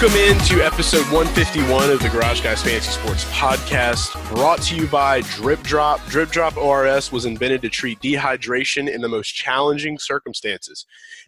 Welcome into episode 151 of the Garage Guys Fantasy Sports Podcast, brought to you by Drip Drop. Drip Drop ORS was invented to treat dehydration in the most challenging circumstances.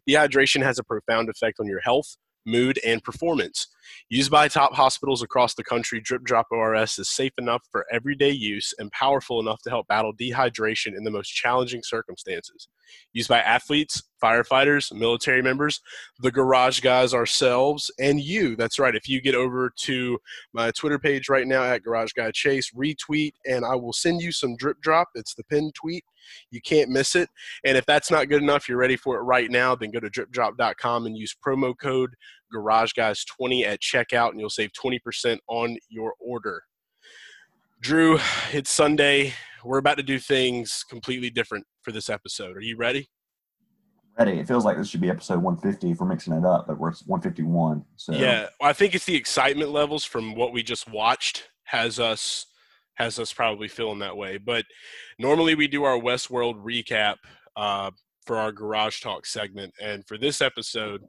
Dehydration has a profound effect on your health, mood, and performance. Used by top hospitals across the country, Drip Drop ORS is safe enough for everyday use and powerful enough to help battle dehydration in the most challenging circumstances. Used by athletes, firefighters, military members, the garage guys ourselves, and you. That's right. If you get over to my Twitter page right now at Garage Guy Chase, retweet, and I will send you some drip drop. It's the pinned tweet. You can't miss it. And if that's not good enough, you're ready for it right now, then go to dripdrop.com and use promo code Garage Guys 20 at checkout, and you'll save 20% on your order. Drew, it's Sunday. We're about to do things completely different for this episode. Are you ready? Ready. It feels like this should be episode 150 if we're mixing it up, but we're 151. So Yeah, I think it's the excitement levels from what we just watched has us has us probably feeling that way. But normally we do our Westworld recap uh, for our Garage Talk segment, and for this episode,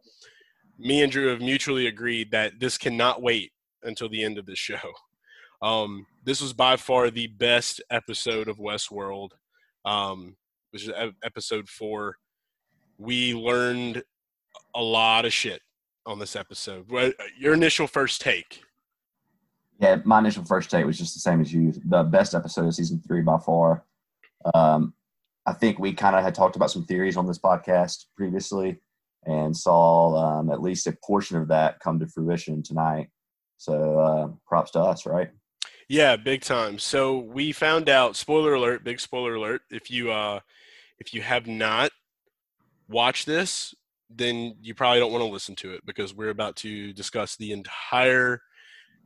me and Drew have mutually agreed that this cannot wait until the end of the show. Um, this was by far the best episode of Westworld, um, which is episode four. We learned a lot of shit on this episode. Your initial first take? yeah, my initial first take was just the same as you. The best episode of season three by far. Um, I think we kind of had talked about some theories on this podcast previously and saw um, at least a portion of that come to fruition tonight. So uh, props to us, right? Yeah, big time. So we found out. Spoiler alert! Big spoiler alert! If you uh, if you have not watched this, then you probably don't want to listen to it because we're about to discuss the entire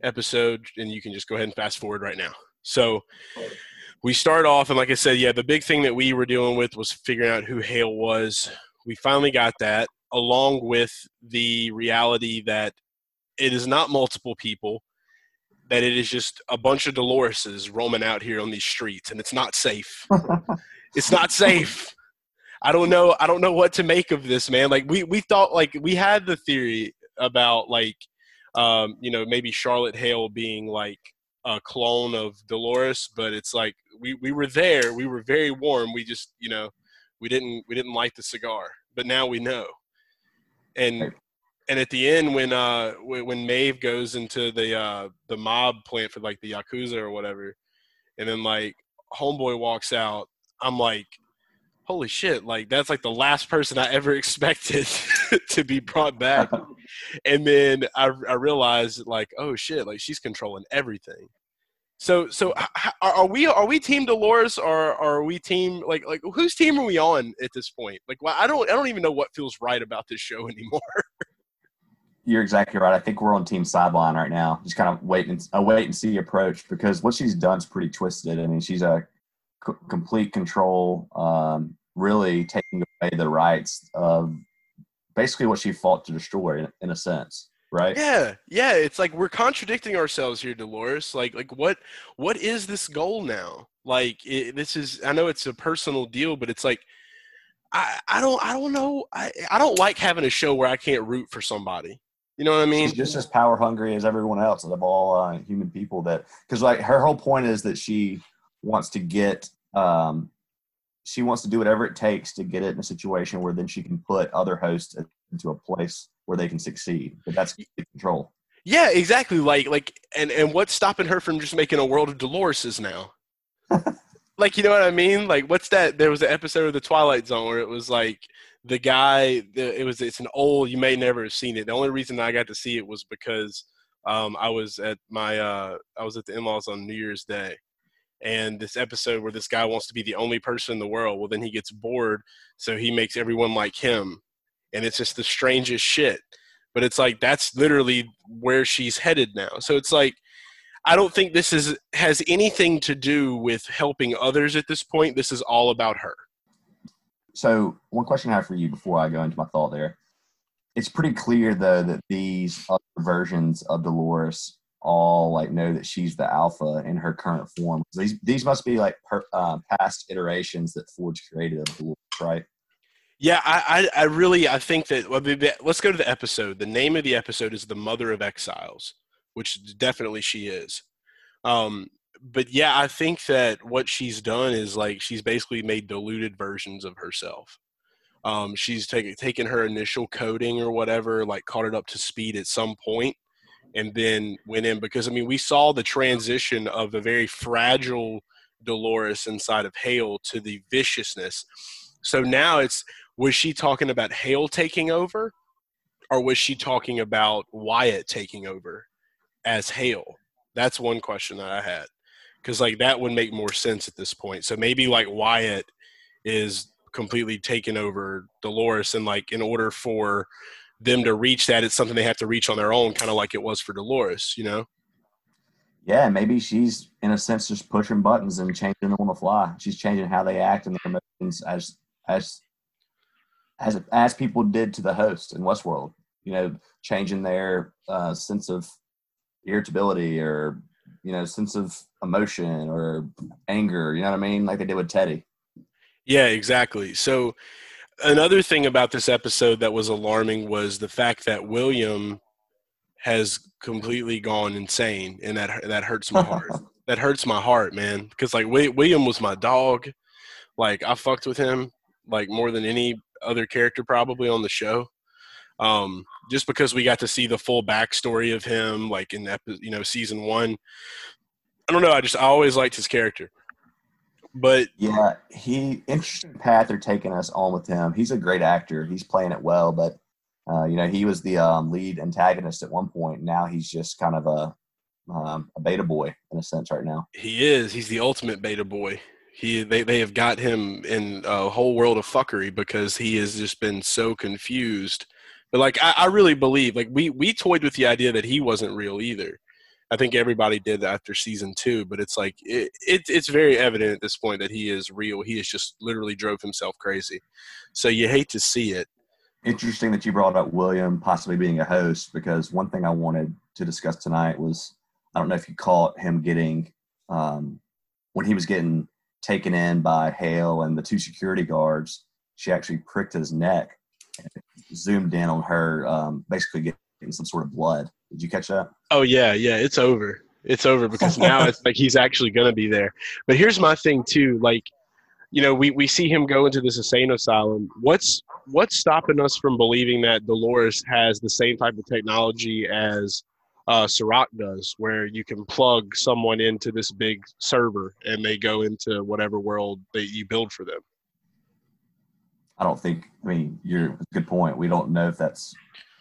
episode, and you can just go ahead and fast forward right now. So we start off, and like I said, yeah, the big thing that we were dealing with was figuring out who Hale was. We finally got that, along with the reality that it is not multiple people that it is just a bunch of Doloreses roaming out here on these streets, and it's not safe. it's not safe. I don't know. I don't know what to make of this, man. Like we we thought, like we had the theory about like, um, you know, maybe Charlotte Hale being like a clone of Dolores, but it's like we we were there. We were very warm. We just, you know, we didn't we didn't light the cigar, but now we know. And and at the end when uh when, when Maeve goes into the uh the mob plant for like the yakuza or whatever, and then like homeboy walks out, I'm like, holy shit! Like that's like the last person I ever expected to be brought back. and then I I realized like, oh shit! Like she's controlling everything. So so are we are we team Dolores or are we team like like whose team are we on at this point? Like well, I don't I don't even know what feels right about this show anymore. You're exactly right. I think we're on team sideline right now, just kind of wait and a wait and see approach because what she's done is pretty twisted. I mean, she's a c- complete control, um, really taking away the rights of basically what she fought to destroy, in, in a sense, right? Yeah, yeah. It's like we're contradicting ourselves here, Dolores. Like, like what, what is this goal now? Like, it, this is. I know it's a personal deal, but it's like, I, I don't, I don't know. I, I don't like having a show where I can't root for somebody. You know what I mean? She's just as power hungry as everyone else of all uh, human people. That because like her whole point is that she wants to get, um, she wants to do whatever it takes to get it in a situation where then she can put other hosts into a place where they can succeed. But that's control. Yeah, exactly. Like, like, and and what's stopping her from just making a world of Dolores's now? like, you know what I mean? Like, what's that? There was an episode of the Twilight Zone where it was like the guy. The, it was it's an old. You may never have seen it. The only reason I got to see it was because um, I was at my uh, I was at the in-laws on New Year's Day, and this episode where this guy wants to be the only person in the world. Well, then he gets bored, so he makes everyone like him, and it's just the strangest shit. But it's like that's literally where she's headed now. So it's like I don't think this is has anything to do with helping others at this point. This is all about her. So, one question I have for you before I go into my thought there. It's pretty clear though that these other versions of Dolores all like know that she's the alpha in her current form. These these must be like per, uh, past iterations that Forge created of Dolores, right? Yeah, I, I, I really I think that let's go to the episode. The name of the episode is "The Mother of Exiles," which definitely she is. Um, but yeah, I think that what she's done is like she's basically made diluted versions of herself. Um, she's taken taken her initial coding or whatever, like caught it up to speed at some point, and then went in because I mean we saw the transition of a very fragile Dolores inside of Hale to the viciousness. So now it's was she talking about Hale taking over, or was she talking about Wyatt taking over as Hale? That's one question that I had, because like that would make more sense at this point. So maybe like Wyatt is completely taking over Dolores, and like in order for them to reach that, it's something they have to reach on their own, kind of like it was for Dolores, you know? Yeah, maybe she's in a sense just pushing buttons and changing them on the fly. She's changing how they act and their emotions as as as as people did to the host in Westworld. You know, changing their uh, sense of irritability or you know sense of emotion or anger. You know what I mean? Like they did with Teddy. Yeah, exactly. So another thing about this episode that was alarming was the fact that William has completely gone insane, and that that hurts my heart. that hurts my heart, man. Because like William was my dog. Like I fucked with him like more than any other character probably on the show. Um, just because we got to see the full backstory of him, like in epi- you know season one. I don't know. I just I always liked his character. But yeah, he interesting path they're taking us on with him. He's a great actor. He's playing it well, but uh, you know he was the um, lead antagonist at one point. Now he's just kind of a um, a beta boy in a sense right now. He is. He's the ultimate beta boy he they, they have got him in a whole world of fuckery because he has just been so confused but like I, I, really believe like we we toyed with the idea that he wasn't real either i think everybody did after season two but it's like it, it it's very evident at this point that he is real he has just literally drove himself crazy so you hate to see it interesting that you brought up william possibly being a host because one thing i wanted to discuss tonight was i don't know if you caught him getting um, when he was getting taken in by Hale and the two security guards. She actually pricked his neck, zoomed in on her, um, basically getting some sort of blood. Did you catch that? Oh yeah, yeah, it's over. It's over because now it's like he's actually going to be there. But here's my thing too, like you know, we, we see him go into this insane asylum. What's what's stopping us from believing that Dolores has the same type of technology as uh, Serac does, where you can plug someone into this big server and they go into whatever world that you build for them. I don't think. I mean, you're a good point. We don't know if that's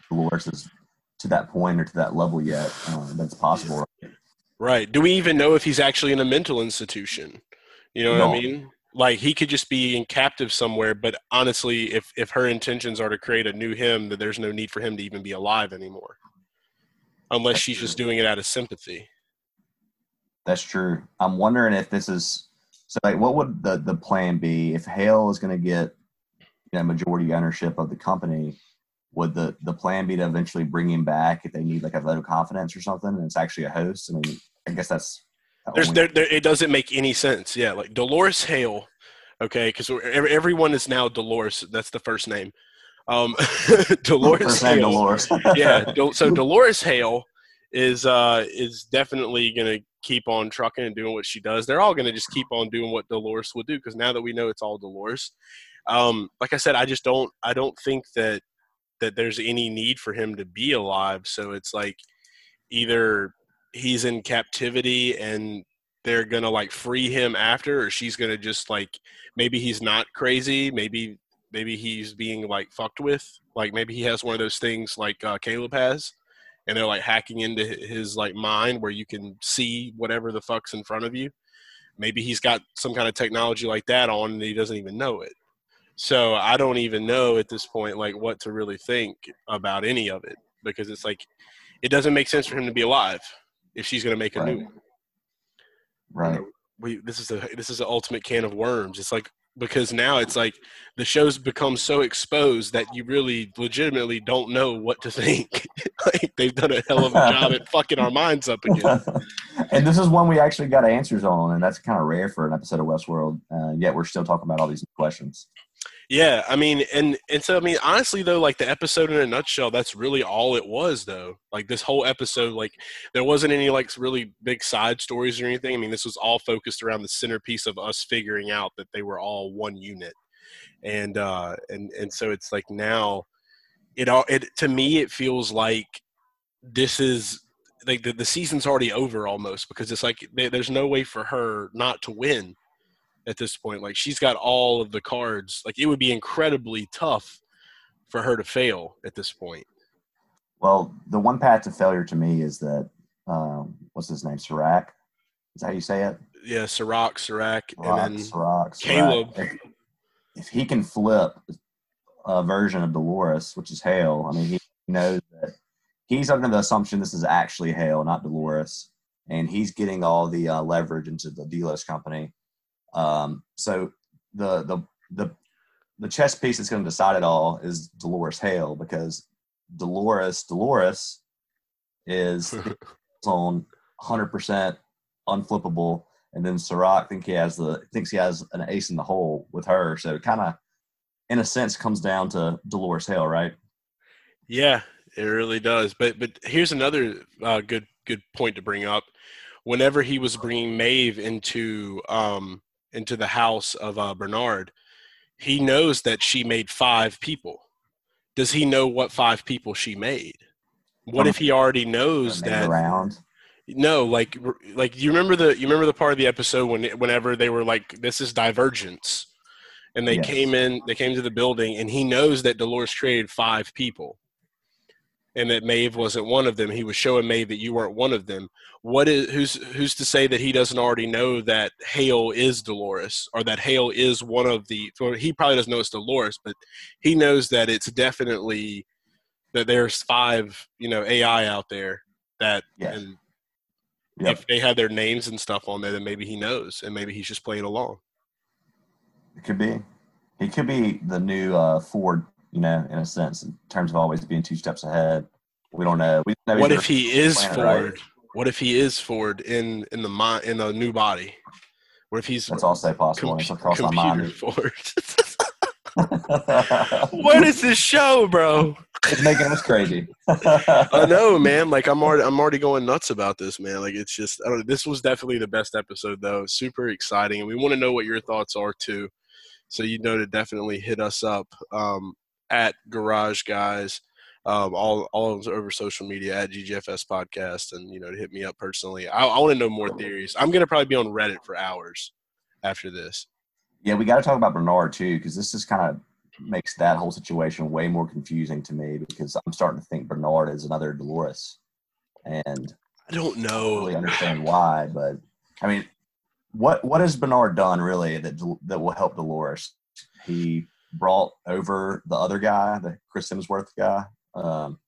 Dolores is to that point or to that level yet. Uh, that's possible. Right? right. Do we even know if he's actually in a mental institution? You know no. what I mean? Like he could just be in captive somewhere. But honestly, if if her intentions are to create a new him, that there's no need for him to even be alive anymore unless she's just doing it out of sympathy. That's true. I'm wondering if this is so. Like, what would the the plan be if Hale is going to get you know majority ownership of the company? Would the the plan be to eventually bring him back if they need like a vote of confidence or something? And it's actually a host. I mean, I guess that's there's there, there, it doesn't make any sense. Yeah, like Dolores Hale. Okay, because everyone is now Dolores. That's the first name. Um, Dolores Hale. Dolores. yeah. So Dolores Hale is uh, is definitely going to keep on trucking and doing what she does. They're all going to just keep on doing what Dolores would do because now that we know it's all Dolores, um, like I said, I just don't I don't think that that there's any need for him to be alive. So it's like either he's in captivity and they're gonna like free him after, or she's gonna just like maybe he's not crazy, maybe maybe he's being like fucked with. Like maybe he has one of those things like uh, Caleb has, and they're like hacking into his like mind where you can see whatever the fuck's in front of you. Maybe he's got some kind of technology like that on, and he doesn't even know it. So I don't even know at this point like what to really think about any of it because it's like it doesn't make sense for him to be alive. if she's going to make a Right. new one. Right. we this is a this is an ultimate can of worms. It's like because now it's like the show's become so exposed that you really legitimately don't know what to think. like they've done a hell of a job at fucking our minds up again. and this is one we actually got answers on, and that's kind of rare for an episode of Westworld. Uh, yet we're still talking about all these questions. Yeah, I mean, and and so I mean, honestly though, like the episode in a nutshell, that's really all it was though. Like this whole episode, like there wasn't any like really big side stories or anything. I mean, this was all focused around the centerpiece of us figuring out that they were all one unit, and uh, and and so it's like now, it all it to me it feels like this is like the, the season's already over almost because it's like there's no way for her not to win at this point. Like she's got all of the cards. Like it would be incredibly tough for her to fail at this point. Well, the one path to failure to me is that um, what's his name, Serac? Is that how you say it? Yeah, Serac, Serac, and then Serac. Caleb. If, if he can flip a version of Dolores, which is Hale, I mean, he knows that he's under the assumption this is actually Hale, not Dolores, and he's getting all the uh, leverage into the Delos company. Um, so the the the the chess piece that's going to decide it all is Dolores Hale because Dolores Dolores is on 100% unflippable, and then Serac think he has the thinks he has an ace in the hole with her. So it kind of, in a sense, comes down to Dolores Hale, right? yeah, it really does. But but here's another uh, good good point to bring up. Whenever he was bringing Maeve into um, into the house of uh, Bernard, he knows that she made five people. Does he know what five people she made? What if he already knows that? around. No, like like you remember the you remember the part of the episode when whenever they were like this is divergence, and they Yes. came in they came to the building and he knows that Dolores created five people, and that Maeve wasn't one of them. He was showing Maeve that you weren't one of them. What is who's who's to say that he doesn't already know that Hale is Dolores or that Hale is one of the? He probably doesn't know it's Dolores, but he knows that it's definitely that there's five you know AI out there that Yes. and Yep. if they had their names and stuff on there, then maybe he knows, and maybe he's just playing along. It could be. He could be the new uh, Ford, you know, in a sense, in terms of always being two steps ahead. We don't know. We don't know What if he is planet, right? Ford? What if he is Ford in in the mi- in a new body? What if he's That's also possible. com- across my mind. What is this show, bro? it's making us crazy. I know, man. Like I'm already, I'm already going nuts about this, man. Like it's just, I don't know. This was definitely the best episode, though. Super exciting, and we want to know what your thoughts are too. So you know to definitely hit us up um, at Garage Guys, um, all all over social media at GGFS Podcast, and you know to hit me up personally. I, I want to know more theories. I'm gonna probably be on Reddit for hours after this. Yeah, we got to talk about Bernard too, because this just kind of makes that whole situation way more confusing to me because I'm starting to think Bernard is another Dolores, and I don't I don't know. really understand why. But I mean, what what has Bernard done really that that will help Dolores? He brought over the other guy, the Chris Hemsworth guy. Um,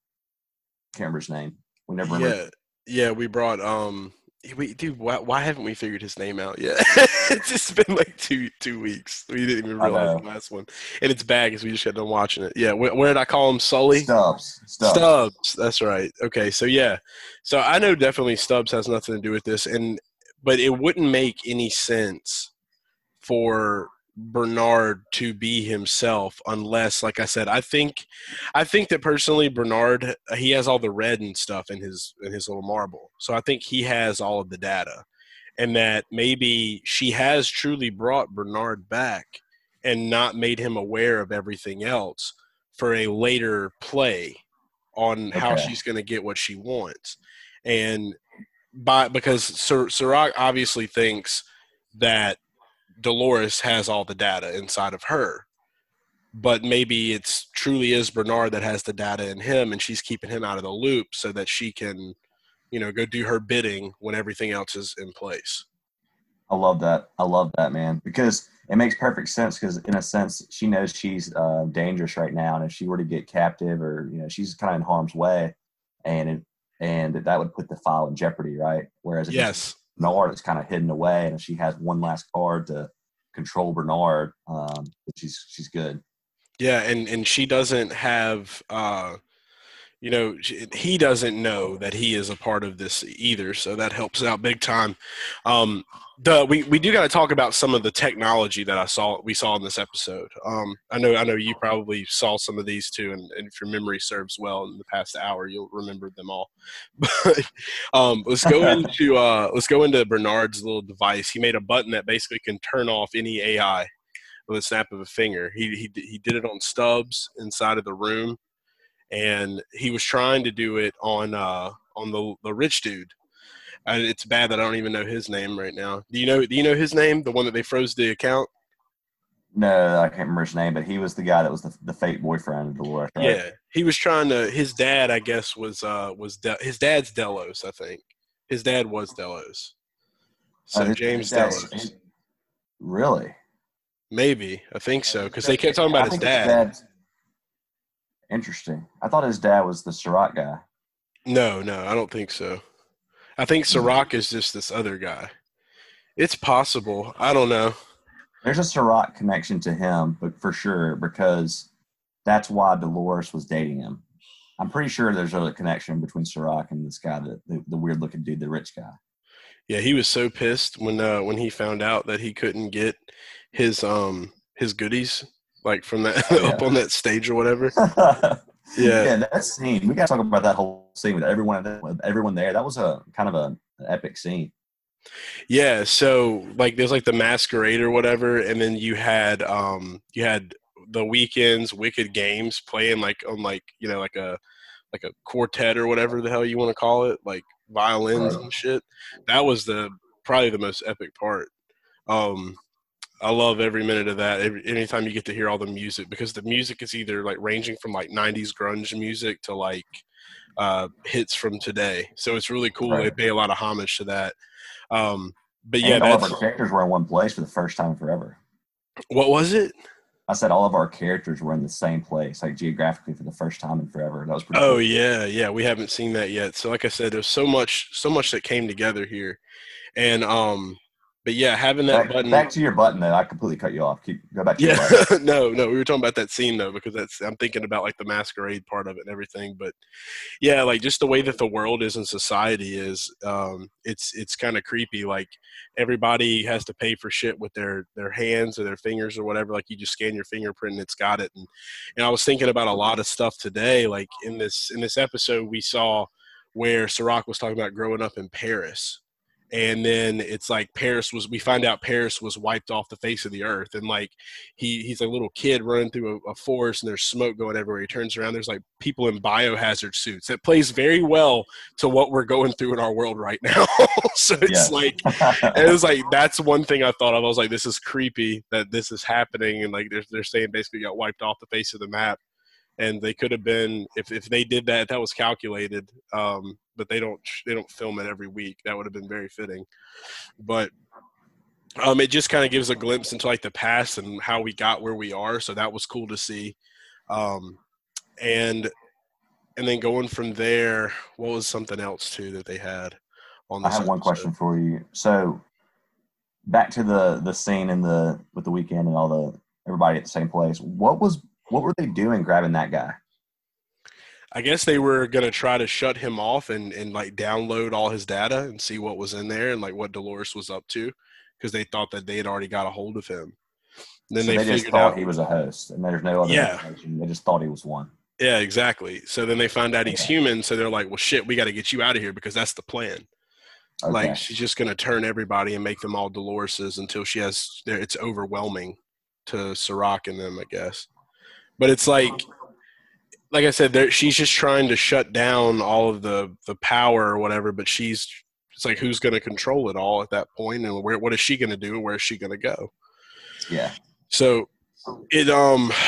can't remember his name. We never remember. Yeah, yeah. We brought um. We, dude, why, why haven't we figured his name out yet? it's just been like two two weeks. We didn't even realize the last one, and it's bad because we just got done watching it. Yeah, where, where did I call him? Sully. Stubbs. Stubbs. Stubbs. That's right. Okay, so yeah, so I know definitely Stubbs has nothing to do with this, and but it wouldn't make any sense for Bernard to be himself unless, like I said, I think, I think that personally Bernard he has all the red and stuff in his in his little marble, so I think he has all of the data, and that maybe she has truly brought Bernard back and not made him aware of everything else for a later play on how she's going to get what she wants. And by because Sir Serac obviously thinks that Dolores has all the data inside of her but maybe it's truly is Bernard that has the data in him and she's keeping him out of the loop so that she can you know go do her bidding when everything else is in place I love that. I love that, man, because it makes perfect sense. Because in a sense, she knows she's uh, dangerous right now, and if she were to get captive, or you know, she's kind of in harm's way, and it, and that would put the file in jeopardy, right? Whereas if Yes. Bernard is kind of hidden away, and if she has one last card to control Bernard, um, she's she's good. Yeah, and and she doesn't have uh you know, he doesn't know that he is a part of this either, so that helps out big time. Um, the we, we do got to talk about some of the technology that I saw we saw in this episode. Um, I know I know you probably saw some of these too, and, and if your memory serves well in the past hour, you'll remember them all. But um, let's go into uh, let's go into Bernard's little device. He made a button that basically can turn off any AI with a snap of a finger. He he he did it on Stubbs inside of the room, and he was trying to do it on uh on the the rich dude. And it's bad that I don't even know his name right now. Do you know do you know his name? The one that they froze the account? No, I can't remember his name, but he was the guy that was the, the fake boyfriend of Dolores. Right? Yeah, he was trying to. His dad, I guess, was uh was De- his dad's Delos. I think his dad was Delos. So Uh, his- James his Delos, his- really? maybe I think so because they kept talking about his dad. dad's- Interesting. I thought his dad was the Serac guy. No, no, I don't think so. I think Serac is just this other guy. It's possible. I don't know. There's a Serac connection to him, but for sure because that's why Dolores was dating him. I'm pretty sure there's a connection between Serac and this guy, the, the, the weird looking dude, the rich guy. Yeah, he was so pissed when uh, when he found out that he couldn't get his um his goodies like from that Oh, yeah. up on that stage or whatever. yeah. Yeah. that scene. We got to talk about that whole scene with everyone, with everyone there. That was a kind of a, an epic scene. Yeah, so like there's like the masquerade or whatever, and then you had um you had the Weeknd's wicked games playing like on like you know like a like a quartet or whatever the hell you want to call it, like violins and shit. That was the probably the most epic part. Um I love every minute of that. Every, anytime you get to hear all the music, because the music is either like ranging from like '90s grunge music to like uh, hits from today. So it's really cool. Right. They pay a lot of homage to that. Um, but yeah, and all of our characters were in one place for the first time forever. what was it? I said all of our characters were in the same place, like geographically for the first time in forever. That was pretty. Oh cool. yeah, yeah. We haven't seen that yet. So like I said, there's so much, so much that came together here, and um, but yeah, having that Back, button. back to your button though. I completely cut you off. Keep go back to your yeah, button. no, no. We were talking about that scene though because that's I'm thinking about like the masquerade part of it and everything. But yeah, like just the way that the world is in society is, um, it's it's kind of creepy. Like everybody has to pay for shit with their their hands or their fingers or whatever. Like you just scan your fingerprint and it's got it. And and I was thinking about a lot of stuff today. Like in this in this episode, we saw where Serac was talking about growing up in Paris. And then it's like Paris was. We find out Paris was wiped off the face of the earth, and like he he's a little kid running through a, a forest, and there's smoke going everywhere. He turns around, there's like people in biohazard suits. That plays very well to what we're going through in our world right now. so it's like it was like that's one thing I thought of. I was like, this is creepy that this is happening, and like they're they're saying basically got wiped off the face of the map, and they could have been if if they did that, that was calculated. Um, but they don't they don't film it every week. That would have been very fitting, but. Um, it just kind of gives a glimpse into like the past and how we got where we are. So that was cool to see. Um, and and then going from there, what was something else too that they had on I this? have one question for you. So back to the the scene in the with the Weeknd and all the everybody at the same place. What was what were they doing grabbing that guy? I guess they were gonna try to shut him off and and like download all his data and see what was in there and like what Dolores was up to, because they thought that they had already got a hold of him. And then so they, they, just thought out he was a host, and there's no other Yeah. information. They just thought he was one. Yeah, exactly. So then they find out he's Okay. human, so they're like, "Well, shit, we got to get you out of here because that's the plan." Okay. Like she's just gonna turn everybody and make them all Dolores's until she has. It's overwhelming to Serac and them, I guess. But it's like, like I said, there she's just trying to shut down all of the the power or whatever. But she's it's like who's gonna control it all at that point, and where what is she gonna do, and where is she gonna go? yeah. So it um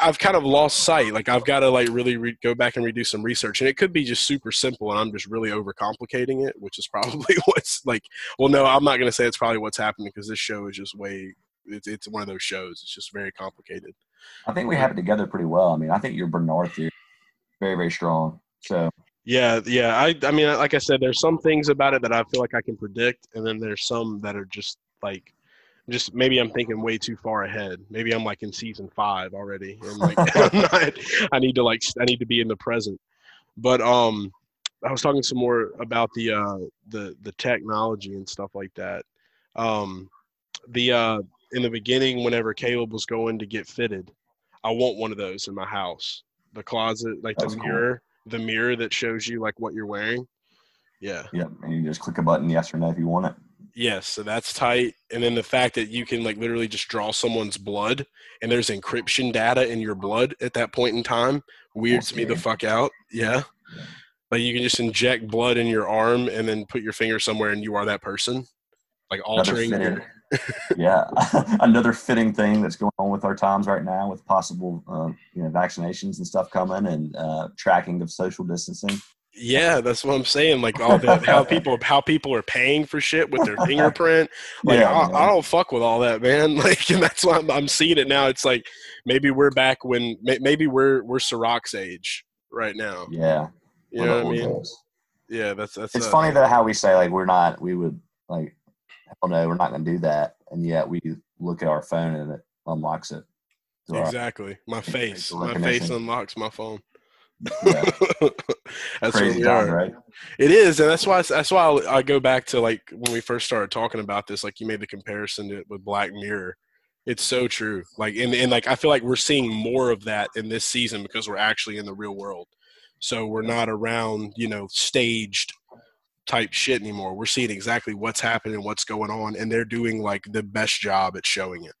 I've kind of lost sight. Like I've got to like really re- go back and redo some research, and it could be just super simple, and I'm just really overcomplicating it, which is probably what's like. Well, no, I'm not going to say it's probably what's happening because this show is just way. It's it's one of those shows. It's just very complicated. I think we have it together pretty well. I mean, I think your Bernard theory is very very strong. So Yeah, yeah. I I mean, like I said, there's some things about it that I feel like I can predict, and then there's some that are just like, just maybe I'm thinking way too far ahead. Maybe I'm like in season five already, and like not, I need to like I need to be in the present. But um, I was talking some more about the uh the the technology and stuff like that. Um, the uh in the beginning, whenever Caleb was going to get fitted, I want one of those in my house. The closet, like That's the cool. mirror, the mirror that shows you like what you're wearing. Yeah. Yep. And you just click a button, yes or no, if you want it. Yes, so that's tight. And then the fact that you can like literally just draw someone's blood and there's encryption data in your blood at that point in time weirds That's me the fuck out. Yeah. Yeah. Like you can just inject blood in your arm and then put your finger somewhere and you are that person. Like altering your yeah, another fitting thing that's going on with our times right now, with possible, um, you know, vaccinations and stuff coming, and uh, tracking of social distancing. Yeah, that's what I'm saying. Like all the how people how people are paying for shit with their fingerprint. Like Yeah, I. I don't fuck with all that, man. Like, and that's why I'm, I'm seeing it now. It's like maybe we're back when maybe we're we're Serac's age right now. Yeah, You know what I mean? Yeah, that's that's. It's uh, funny though how we say like we're not, we would like, hell no, we're not going to do that, and yet we look at our phone and it unlocks it. our- Exactly. My face. My face unlocks my phone. Yeah, that's crazy we times, are. right? It is, and that's why that's why I I go back to like when we first started talking about this. Like you made the comparison to, with Black Mirror. It's so true. Like and, and like I feel like we're seeing more of that in this season because we're actually in the real world. So we're not around, you know, staged type shit anymore. We're seeing exactly what's happening, what's going on, and they're doing like the best job at showing it.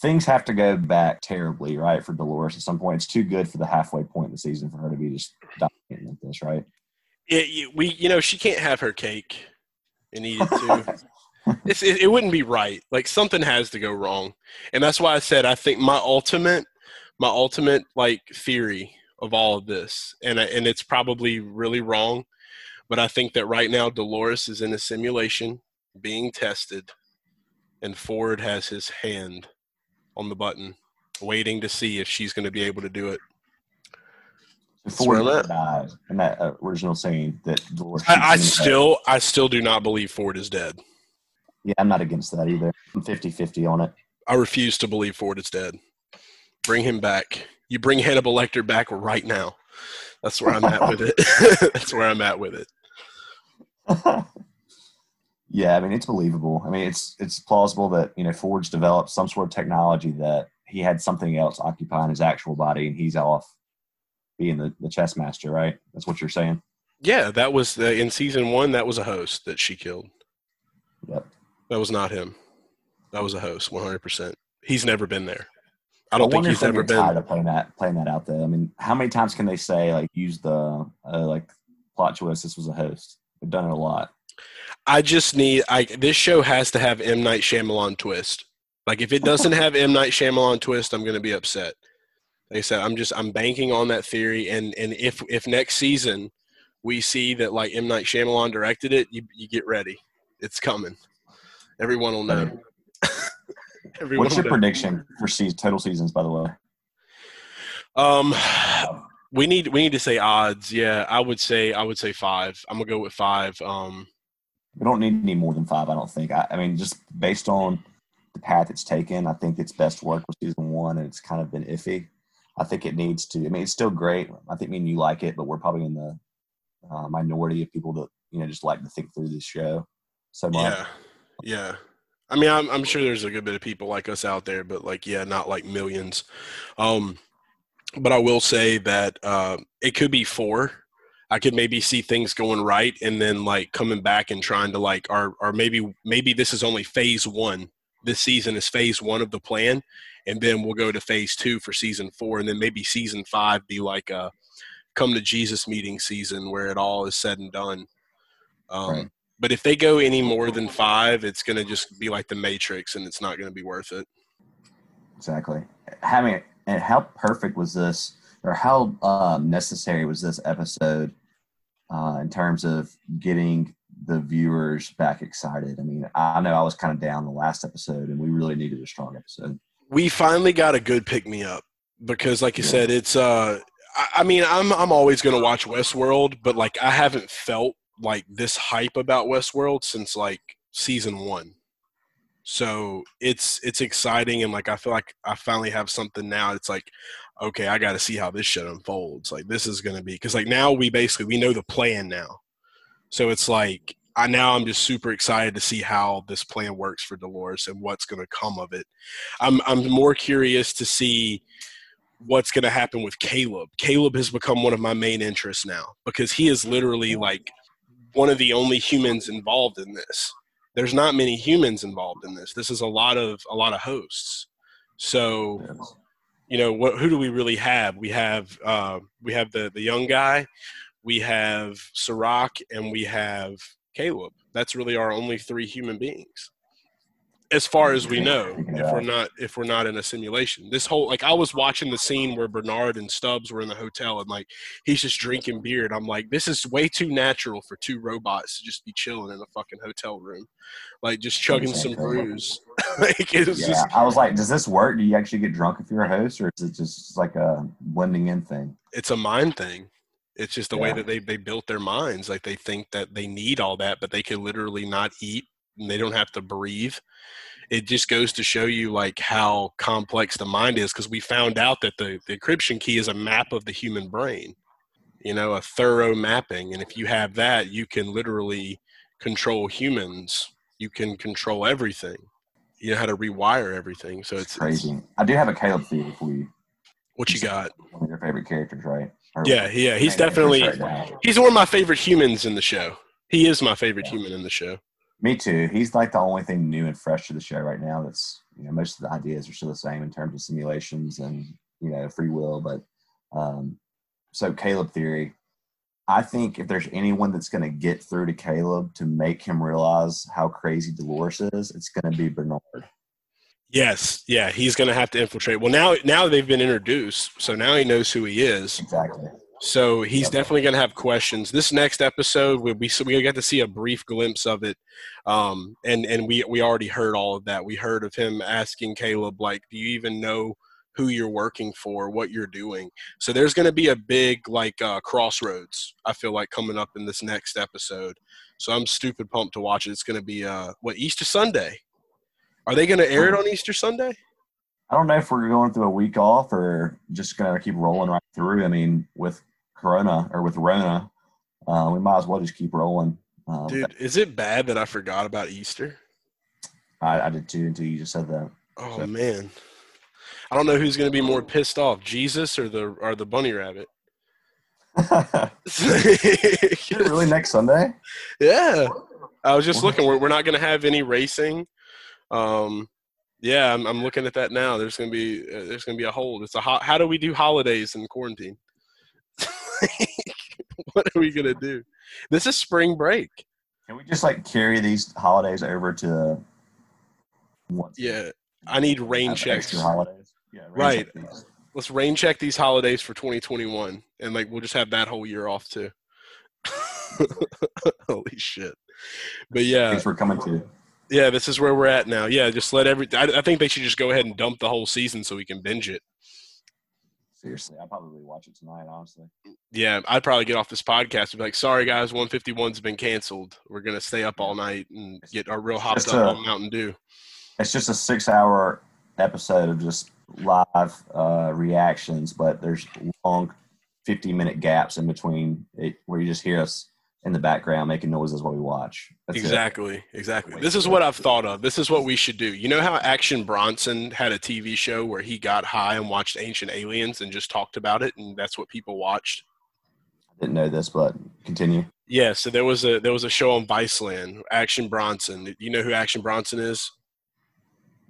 Things have to go back terribly, right, for Dolores at some point. It's too good for the halfway point in the season for her to be just dominating like this, right? It, we, you know, she can't have her cake and eat it too. it's, it, it wouldn't be right. Like something has to go wrong, and that's why I said I think my ultimate, my ultimate like theory of all of this, and and it's probably really wrong, but I think that right now Dolores is in a simulation being tested, and Ford has his hand on the button, waiting to see if she's going to be able to do it. Before where I'm he at. died in that uh, original scene that Dolores. I, I shoots him in the head. still, I still do not believe Ford is dead. yeah, I'm not against that either. I'm 50-50 on it. I refuse to believe Ford is dead. Bring him back. You bring Hannibal Lecter back right now. That's where I'm at with it. That's where I'm at with it. yeah, I mean it's believable. I mean it's it's plausible that you know Ford's developed some sort of technology that he had something else occupying his actual body, and he's off being the, the chess master, right? That's what you're saying. Yeah, that was in season one. That was a host that she killed. Yep. That was not him. That was a host, 100. percent He's never been there. I I don't think wonder he's ever getting tired been. of playing that playing that out there. I mean, how many times can they say like use the uh, like plot twist? This was a host. They've done it a lot. I just need. I this show has to have M Night Shyamalan twist. Like if it doesn't have M Night Shyamalan twist, I'm going to be upset. Like I said, I'm just I'm banking on that theory, and and if if next season we see that like M Night Shyamalan directed it, you you get ready, it's coming. Everyone will know. Everyone What's your know. prediction for season, total seasons? By the way, Um, we need we need to say odds. Yeah, I would say I would say five. I'm gonna go with five. Um, we don't need any more than five. I don't think. I, I mean, just based on the path it's taken, I think its best work was season one, and it's kind of been iffy. I think it needs to. I mean, it's still great. I think me and you like it, but we're probably in the uh, minority of people that you know just like to think through this show so much. Yeah, yeah. I mean, I'm I'm sure there's a good bit of people like us out there, but like, yeah, not like millions. Um, but I will say that uh, it could be four. I could maybe see things going right, and then like coming back and trying to like, or or maybe maybe this is only phase one. This season is phase one of the plan, and then we'll go to phase two for season four, and then maybe season five be like a come to Jesus meeting season where it all is said and done. Um, Right. But if they go any more than five, it's going to just be like the Matrix, and it's not going to be worth it. Exactly. Having and how perfect was this, or how um, necessary was this episode uh, in terms of getting the viewers back excited? I mean, I know I was kind of down the last episode, and we really needed a strong episode. We finally got a good pick me up because, like you Yeah. said, it's. uh I, I mean, I'm I'm always gonna watch Westworld, but like I haven't felt like this hype about Westworld since like season one. So it's it's exciting and like I feel like I finally have something now. It's like, okay, I got to see how this shit unfolds. Like this is gonna be because like now we basically we know the plan now. So it's like I now I'm just super excited to see how this plan works for Dolores and what's going to come of it. I'm I'm more curious to see what's going to happen with Caleb. Caleb has become one of my main interests now because he is literally like one of the only humans involved in this. There's not many humans involved in this. This is a lot of a lot of hosts. So, you know, what who do we really have? We have uh, we have the the young guy, we have Serac, and we have Caleb. That's really our only three human beings as far as we know if we're not if we're not in a simulation. This whole like i was watching the scene where bernard and stubbs were in the hotel and like he's just drinking beer and i'm like this is way too natural for two robots to just be chilling in a fucking hotel room like just chugging some brews. Like it was yeah, just i was like does this work? Do you actually get drunk if you're a host or is it just like a blending in thing? It's a mind thing. It's just the yeah. way that they, they built their minds. Like they think that they need all that, but they can literally not eat and they don't have to breathe. It just goes to show you like how complex the mind is because we found out that the, the encryption key is a map of the human brain, you know, a thorough mapping. And if you have that, you can literally control humans. You can control everything. You know how to rewire everything. So it's, it's crazy. It's, I do have a Caleb theory for you. What you got? One of your favorite characters, right? Or yeah, yeah. He's definitely he's one of my favorite humans in the show. He is my favorite yeah. human in the show. Me too. He's like the only thing new and fresh to the show right now. That's you know most of the ideas are still the same in terms of simulations and you know free will. But um, so Caleb theory, I think if there's anyone that's going to get through to Caleb to make him realize how crazy Dolores is, it's going to be Bernard. Yes, yeah, he's going to have to infiltrate. Well, now now they've been introduced, so now he knows who he is. Exactly. So he's yep. definitely going to have questions. This next episode, we we, we got to see a brief glimpse of it, um, and and we we already heard all of that. We heard of him asking Caleb, like, "Do you even know who you're working for, what you're doing?" So there's going to be a big like uh, crossroads. I feel like coming up in this next episode. So I'm stupid pumped to watch it. It's going to be uh, what Easter Sunday. Are they going to air it on Easter Sunday? I don't know if we're going through a week off or just going to keep rolling right through. I mean, with Corona or with Rona, uh, we might as well just keep rolling. Um, Dude, is it bad that I forgot about Easter? I, I did too until you just said that. Oh so. man, I don't know who's going to be more pissed off, Jesus or the or the bunny rabbit. really, next Sunday? Yeah, I was just looking. We're we're not going to have any racing. Um, yeah, I'm, I'm looking at that now. There's going to be uh, there's going to be a hold. It's a ho- how do we do holidays in quarantine? what are we gonna do? This is spring break. Can we just like carry these holidays over to? Yeah, I need rain checks. Holidays. Yeah, right. Check Let's rain check these holidays for 2021, and like we'll just have that whole year off too. Holy shit! But yeah, thanks for coming to. Yeah, this is where we're at now. Yeah, just let every. I, I think they should just go ahead and dump the whole season so we can binge it. Seriously, I'll probably watch it tonight, honestly. Yeah, I'd probably get off this podcast and be like, sorry, guys, 151's been canceled. We're going to stay up all night and get our real hopped up a, on Mountain Dew. It's just a six hour episode of just live uh, reactions, but there's long 50 minute gaps in between it, where you just hear us in the background making noises while we watch. That's exactly, it. exactly. This is what I've thought of. This is what we should do. You know how Action Bronson had a TV show where he got high and watched Ancient Aliens and just talked about it, and that's what people watched. I didn't know this, but continue. Yeah, so there was a there was a show on Viceland, Action Bronson. You know who Action Bronson is?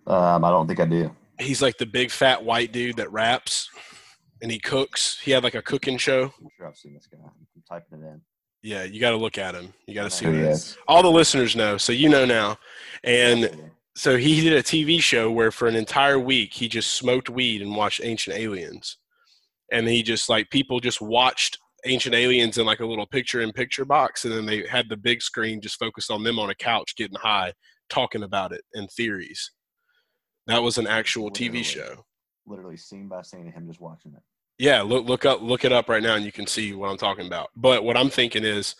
Um, I don't think I do. He's like the big fat white dude that raps and he cooks. He had like a cooking show. I'm sure I've seen this guy. I'm typing it in. Yeah, you got to look at him. You got to see oh, who yes. All the listeners know, so you know now. And so he did a TV show where for an entire week he just smoked weed and watched Ancient Aliens. And he just like people just watched Ancient Aliens in like a little picture in picture box and then they had the big screen just focused on them on a couch getting high talking about it and theories. That was an actual literally, TV show. Literally scene by scene of him just watching it. Yeah, look look up look it up right now, and you can see what I'm talking about. But what I'm thinking is,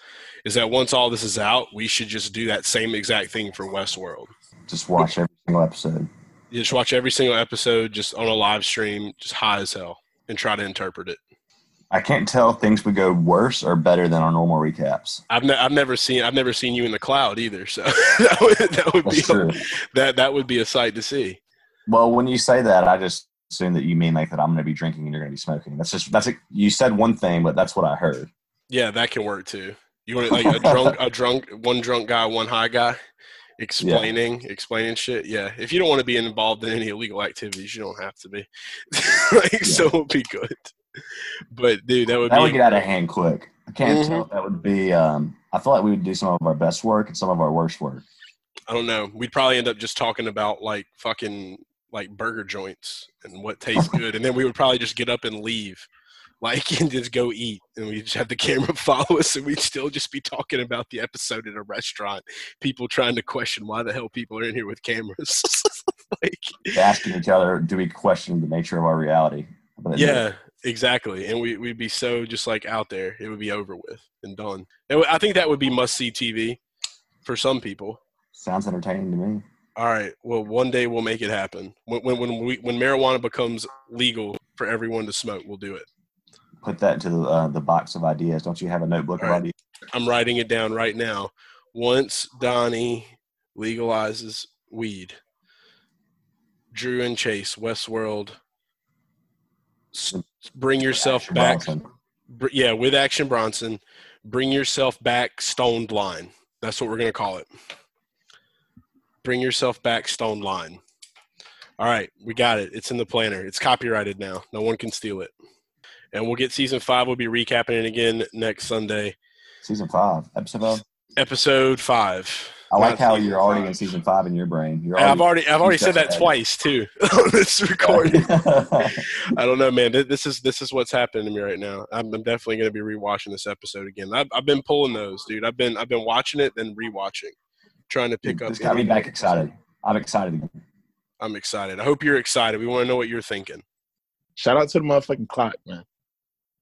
is that once all this is out, we should just do that same exact thing for Westworld. Just watch every single episode. You just watch every single episode just on a live stream, just high as hell, and try to interpret it. I can't tell if things would go worse or better than our normal recaps. I've, ne- I've never seen I've never seen you in the cloud either, so that would, that would be true. that that would be a sight to see. Well, when you say that, I just assume that you mean like that I'm going to be drinking and you're going to be smoking. That's just that's a, you said one thing, but that's what I heard. Yeah, that can work too. You want like a drunk, a drunk, one drunk guy, one high guy, explaining, explaining shit. Yeah, if you don't want to be involved in any illegal activities, you don't have to be. like, so it'll be good. But dude, that would That be would get out of hand quick. I can't Mhm. tell. That would be. Um, I feel like we would do some of our best work and some of our worst work. I don't know. We'd probably end up just talking about like fucking like burger joints and what tastes oh. good, and then we would probably just get up and leave, like and just go eat, and we just have the camera follow us, and we'd still just be talking about the episode at a restaurant. People trying to question why the hell people are in here with cameras. like, Asking each other, do we question the nature of our reality? Yeah, exactly, and we we'd be so just like out there. It would be over with and done. Would- I think that would be must see TV for some people. sounds entertaining to me. All right. Well, one day we'll make it happen. When when when, we, when marijuana becomes legal for everyone to smoke, we'll do it. Put that into the uh, the box of ideas. Don't you have a notebook of All right. ideas? I'm writing it down right now. Once Donnie legalizes weed, Drew and Chase, Westworld, s- bring yourself Action back. Br- yeah, with Action Bronson, bring yourself back stoned line. That's what we're going to call it. Bring yourself back stone line. All right, we got it. It's in the planner. It's copyrighted now. No one can steal it. And we'll get season five. We'll be recapping it again next Sunday. Season five, episode five. Episode five. I like how you're already five. in season five in your brain. You're I've already I've already said that ahead. twice too on this recording. I don't know, man. This is this is what's happening to me right now. I'm, I'm definitely going to be rewatching this episode again. I've, I've been pulling those, dude. I've been I've been watching it then rewatching, trying to pick up. This got me back excited. I'm excited. again. I'm excited. I hope you're excited. We want to know what you're thinking. Shout out to the motherfucking clock, man.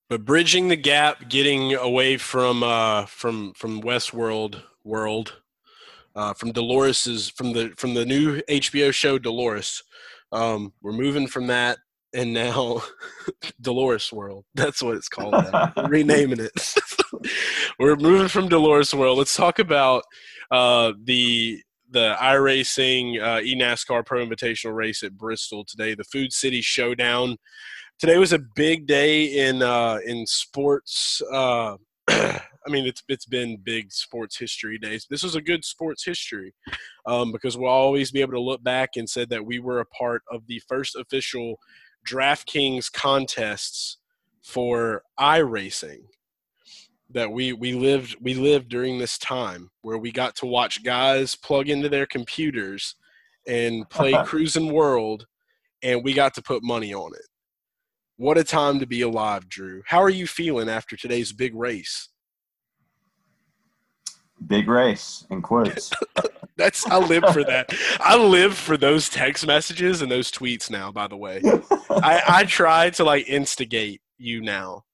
But bridging the gap, getting away from uh, from from Westworld world, uh, from Dolores's from the from the new HBO show Dolores. Um, we're moving from that, and now Dolores World. That's what it's called. Now. Renaming it. we're moving from Dolores World. Let's talk about uh, the the iRacing uh, eNASCAR Pro Invitational race at Bristol today. The Food City Showdown today was a big day in uh, in sports. Uh, I mean, it's it's been big sports history days. This was a good sports history um, because we'll always be able to look back and said that we were a part of the first official DraftKings contests for iRacing. That we we lived we lived during this time where we got to watch guys plug into their computers and play Cruising World, and we got to put money on it. What a time to be alive, Drew. How are you feeling after today's big race? Big race in quotes. That's I live for that. I live for those text messages and those tweets now. By the way, I, I try to like instigate you now,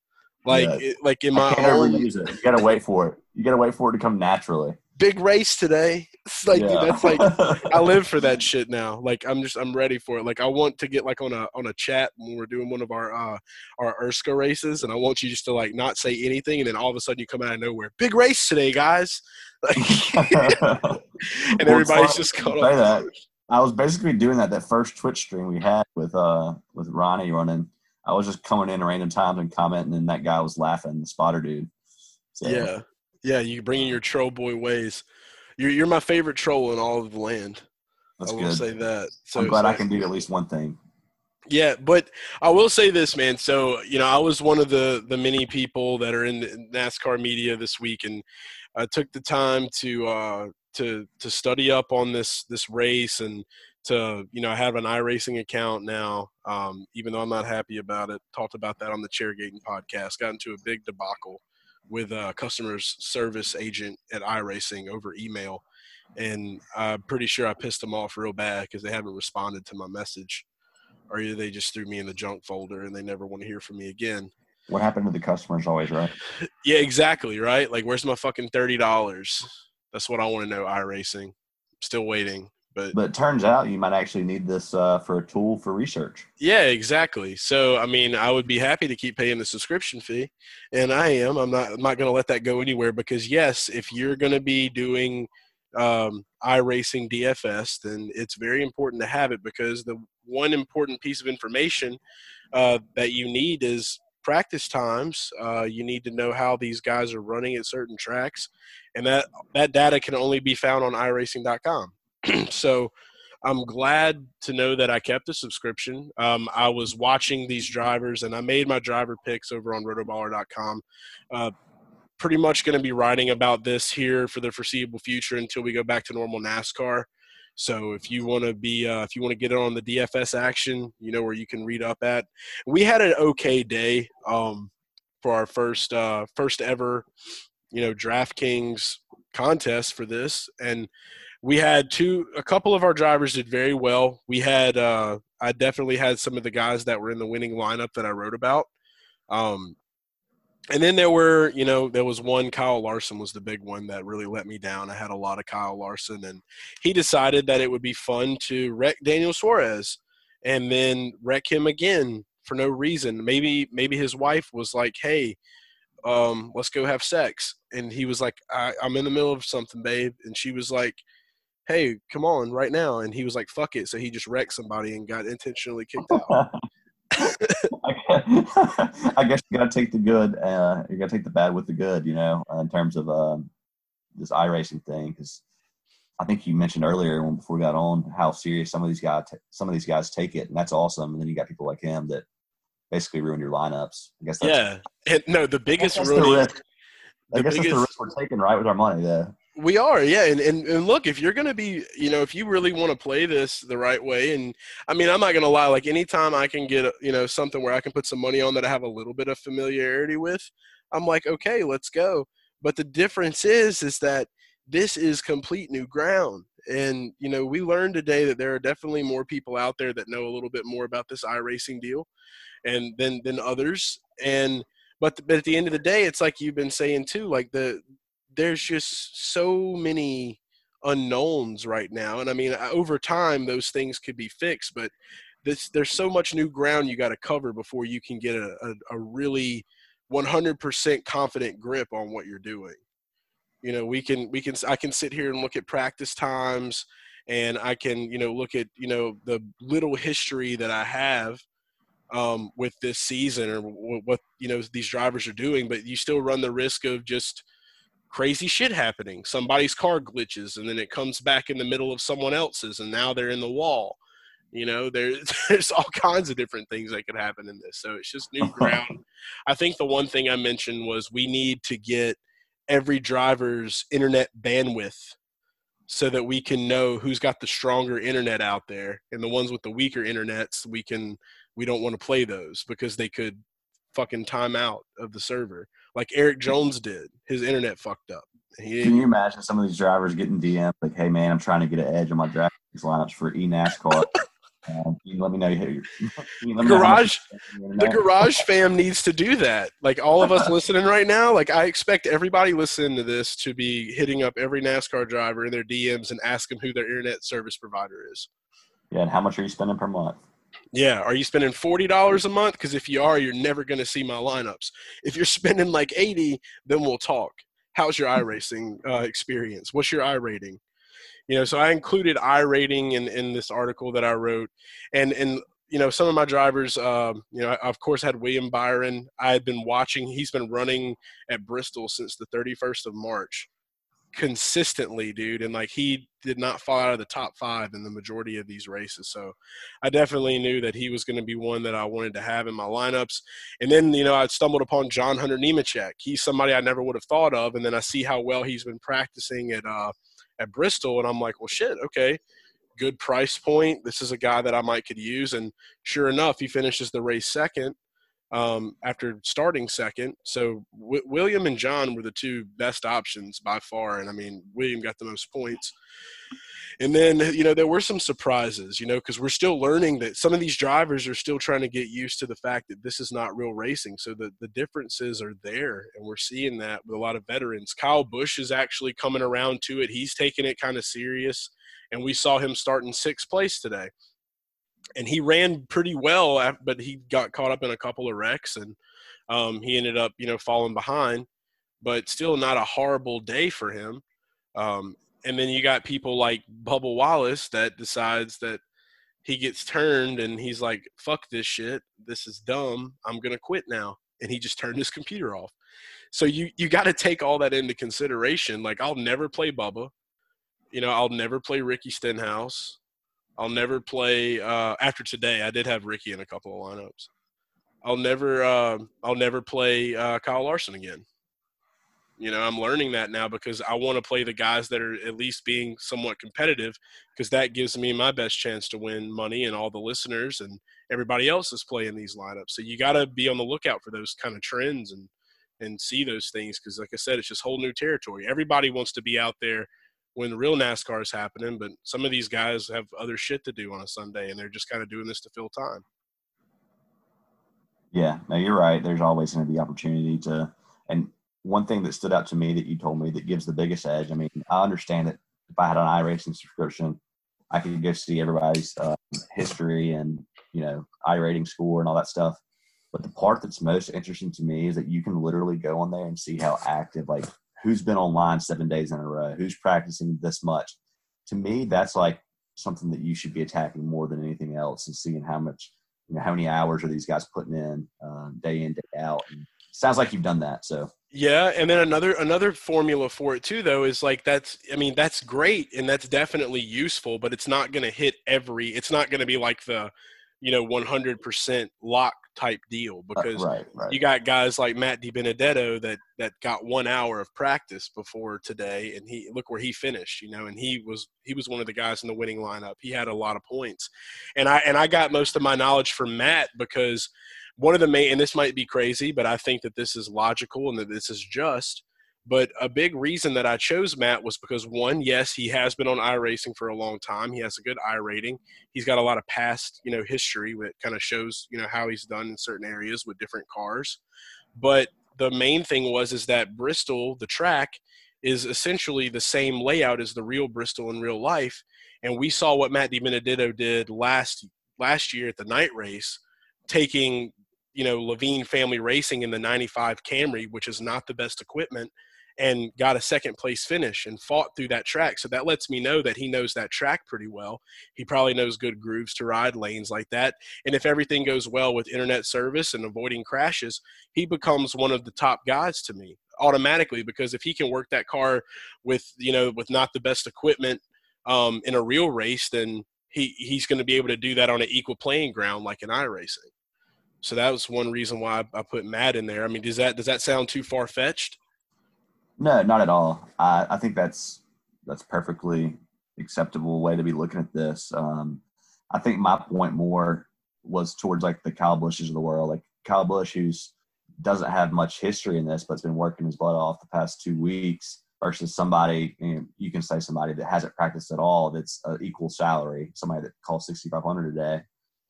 like Yeah. it- like in I my own use it. You gotta wait for it. You gotta wait for it to come naturally. big race today. It's like dude, that's like I live for that shit now. Like I'm just I'm ready for it. Like I want to get like on a on a chat when we're doing one of our uh our Erska races, and I want you just to like not say anything, and then all of a sudden you come out of nowhere. Big race today, guys. Like, and everybody's just caught up. that. I was basically doing that that first Twitch stream we had with uh with Ronnie running. I was just coming in at random times and commenting, and that guy was laughing, the spotter dude. So, Yeah, yeah. You bring in your troll boy ways. You're you're my favorite troll in all of the land. that's I will good. say that. So I'm glad I can do at least one thing. Yeah, but I will say this, man. So you know, I was one of the the many people that are in the NASCAR media this week, and I took the time to uh, to to study up on this this race and to you know I have an iRacing account now. Um, even though I'm not happy about it, talked about that on the Chairgating podcast. Got into a big debacle with a customer service agent at iRacing over email, and I'm pretty sure I pissed them off real bad because they haven't responded to my message or either they just threw me in the junk folder and they never want to hear from me again. What happened to the customers always, right? Yeah, exactly, right? Like, where's my fucking thirty dollars? That's what I want to know. iRacing, still waiting, but But it turns out you might actually need this uh, for a tool for research. yeah, exactly. So, I mean, I would be happy to keep paying the subscription fee, and I am. I'm not. I'm not going to let that go anywhere because yes, if you're going to be doing um, iRacing DFS, then it's very important to have it because the one important piece of information uh, that you need is practice times. Uh, you need to know how these guys are running at certain tracks, and that that data can only be found on iRacing.com. so. I'm glad to know that I kept the subscription. Um, I was watching these drivers, and I made my driver picks over on rotoballer.com. Uh, pretty much going to be writing about this here for the foreseeable future until we go back to normal NASCAR. So if you want to be, uh, if you want to get on the DFS action, you know where you can read up at. We had an okay day um, for our first uh, first ever, you know, DraftKings contest for this, and we had two. A couple of our drivers did very well. We had, uh, I definitely had some of the guys that were in the winning lineup that I wrote about. Um, and then there were, you know, there was one Kyle Larson was the big one that really let me down. I had a lot of Kyle Larson, and he decided that it would be fun to wreck Daniel Suarez, and then wreck him again for no reason. Maybe maybe his wife was like, "Hey, um, let's go have sex," and he was like, I, "I'm in the middle of something, babe," and she was like. Hey, come on, right now. And he was like, fuck it. So he just wrecked somebody and got intentionally kicked out. I guess you got to take the good. Uh, you got to take the bad with the good. You know, in terms of um, this iRacing thing, because I think you mentioned earlier when before we got on how serious some of these guys some of these guys take it, and that's awesome. And then you got people like him that basically ruin your lineups. I guess that's, yeah. And no, the biggest that's the risk. I guess that's the risk we're taking, right, with our money. Yeah. We are, yeah, and, and and look, if you're gonna be, you know, if you really want to play this the right way, and I mean, I'm not gonna lie, like anytime I can get, you know, something where I can put some money on that I have a little bit of familiarity with, I'm like, okay, let's go. But the difference is, is that this is complete new ground, and you know, we learned today that there are definitely more people out there that know a little bit more about this iRacing deal, and than than others, and but but at the end of the day, it's like you've been saying too, like the there's just so many unknowns right now and i mean over time those things could be fixed but this, there's so much new ground you got to cover before you can get a, a, a really 100% confident grip on what you're doing. You know we can we can i can sit here and look at practice times and i can you know look at you know the little history that i have um, with this season or what you know these drivers are doing but you still run the risk of just crazy shit happening. Somebody's car glitches and then it comes back in the middle of someone else's and now they're in the wall. You know, there, there's all kinds of different things that could happen in this. So it's just new uh-huh. ground. I think the one thing I mentioned was we need to get every driver's internet bandwidth so that we can know who's got the stronger internet out there and the ones with the weaker internets we can we don't want to play those because they could fucking time out of the server like Eric Jones did. His internet fucked up. He Can you imagine some of these drivers getting DM like, "Hey man, I'm trying to get an edge on my draft lineups for eNASCAR. um, can you let me know can you let me know garage the garage fam needs to do that. Like all of us listening right now, like I expect everybody listening to this to be hitting up every NASCAR driver in their DMs and ask them who their internet service provider is. Yeah, and how much are you spending per month? Yeah, are you spending forty dollars a month? Because if you are, you're never going to see my lineups. If you're spending like eighty, then we'll talk. How's your iRacing uh, experience? What's your iRating? You know, so I included iRating in in this article that I wrote, and and you know some of my drivers. Um, you know, I, of course, had William Byron. I had been watching. He's been running at Bristol since the 31st of March consistently, dude. And like he did not fall out of the top five in the majority of these races. So I definitely knew that he was going to be one that I wanted to have in my lineups. And then, you know, I stumbled upon John Hunter Nemechek. He's somebody I never would have thought of. And then I see how well he's been practicing at, uh, at Bristol. And I'm like, well, shit, okay. Good price point. This is a guy that I might could use. And sure enough, he finishes the race second. Um, after starting second. So w- William and John were the two best options by far. And I mean, William got the most points. And then, you know, there were some surprises, you know, because we're still learning that some of these drivers are still trying to get used to the fact that this is not real racing. So the, the differences are there. And we're seeing that with a lot of veterans. Kyle Busch is actually coming around to it. He's taking it kind of serious. And we saw him start in sixth place today and he ran pretty well, but he got caught up in a couple of wrecks, and um, he ended up, you know, falling behind. But still, not a horrible day for him. Um, and then you got people like Bubba Wallace that decides that he gets turned and he's like, "Fuck this shit. This is dumb. I'm gonna quit now." And he just turned his computer off. So you you got to take all that into consideration. Like, I'll never play Bubba. You know, I'll never play Ricky Stenhouse. I'll never play uh, after today. I did have Ricky in a couple of lineups. I'll never uh, I'll never play uh, Kyle Larson again. You know, I'm learning that now because I want to play the guys that are at least being somewhat competitive because that gives me my best chance to win money and all the listeners and everybody else is playing these lineups. So you got to be on the lookout for those kind of trends and and see those things because like I said it's just whole new territory. Everybody wants to be out there when real NASCAR is happening. But some of these guys have other shit to do on a Sunday, and they're just kind of doing this to fill time. Yeah, no, you're right. There's always going to be opportunity to. And one thing that stood out to me that you told me that gives the biggest edge. I mean, I understand that if I had an iRacing subscription, I could go see everybody's uh, history and you know iRating score and all that stuff. But the part that's most interesting to me is that you can literally go on there and see how active like who's been online seven days in a row, who's practicing this much. To me, that's like something that you should be attacking more than anything else and seeing how much, you know, how many hours are these guys putting in uh, day in, day out. And sounds like you've done that. So yeah, and then another another formula for it too, though, is like that's I mean that's great and that's definitely useful, but it's not going to hit every. It's not going to be like the, you know, 100% lock type deal uh, because right, right. you got guys like Matt DiBenedetto that that got one hour of practice before today, and he look where he finished, you know, and he was he was one of the guys in the winning lineup. He had a lot of points, and I and I got most of my knowledge from Matt because one of the main and this might be crazy, but I think that this is logical and that this is just but a big reason that I chose Matt was because one, yes, he has been on iRacing for a long time. He has a good iRating. He's got a lot of past, you know, history that kind of shows, you know, how he's done in certain areas with different cars. But the main thing was is that Bristol, the track, is essentially the same layout as the real Bristol in real life. And we saw what Matt DiBenedetto did last last year at the night race, taking you know Leavine Family Racing in the '95 Camry, which is not the best equipment, and got a second place finish and fought through that track. So that lets me know that he knows that track pretty well. He probably knows good grooves to ride, lanes like that. And if everything goes well with internet service and avoiding crashes, he becomes one of the top guys to me automatically because if he can work that car with, you know, with not the best equipment um, in a real race, then he, he's going to be able to do that on an equal playing ground like in iRacing. So that was one reason why I put Matt in there. I mean, does that does that sound too far fetched? No, not at all. I, I think that's that's perfectly acceptable way to be looking at this. Um, I think my point more was towards like the Kyle Busches of the world, like Kyle Busch, who's doesn't have much history in this, but's been working his butt off the past two weeks, versus somebody you, know, you can say somebody that hasn't practiced at all that's an equal salary, somebody that calls sixty five hundred a day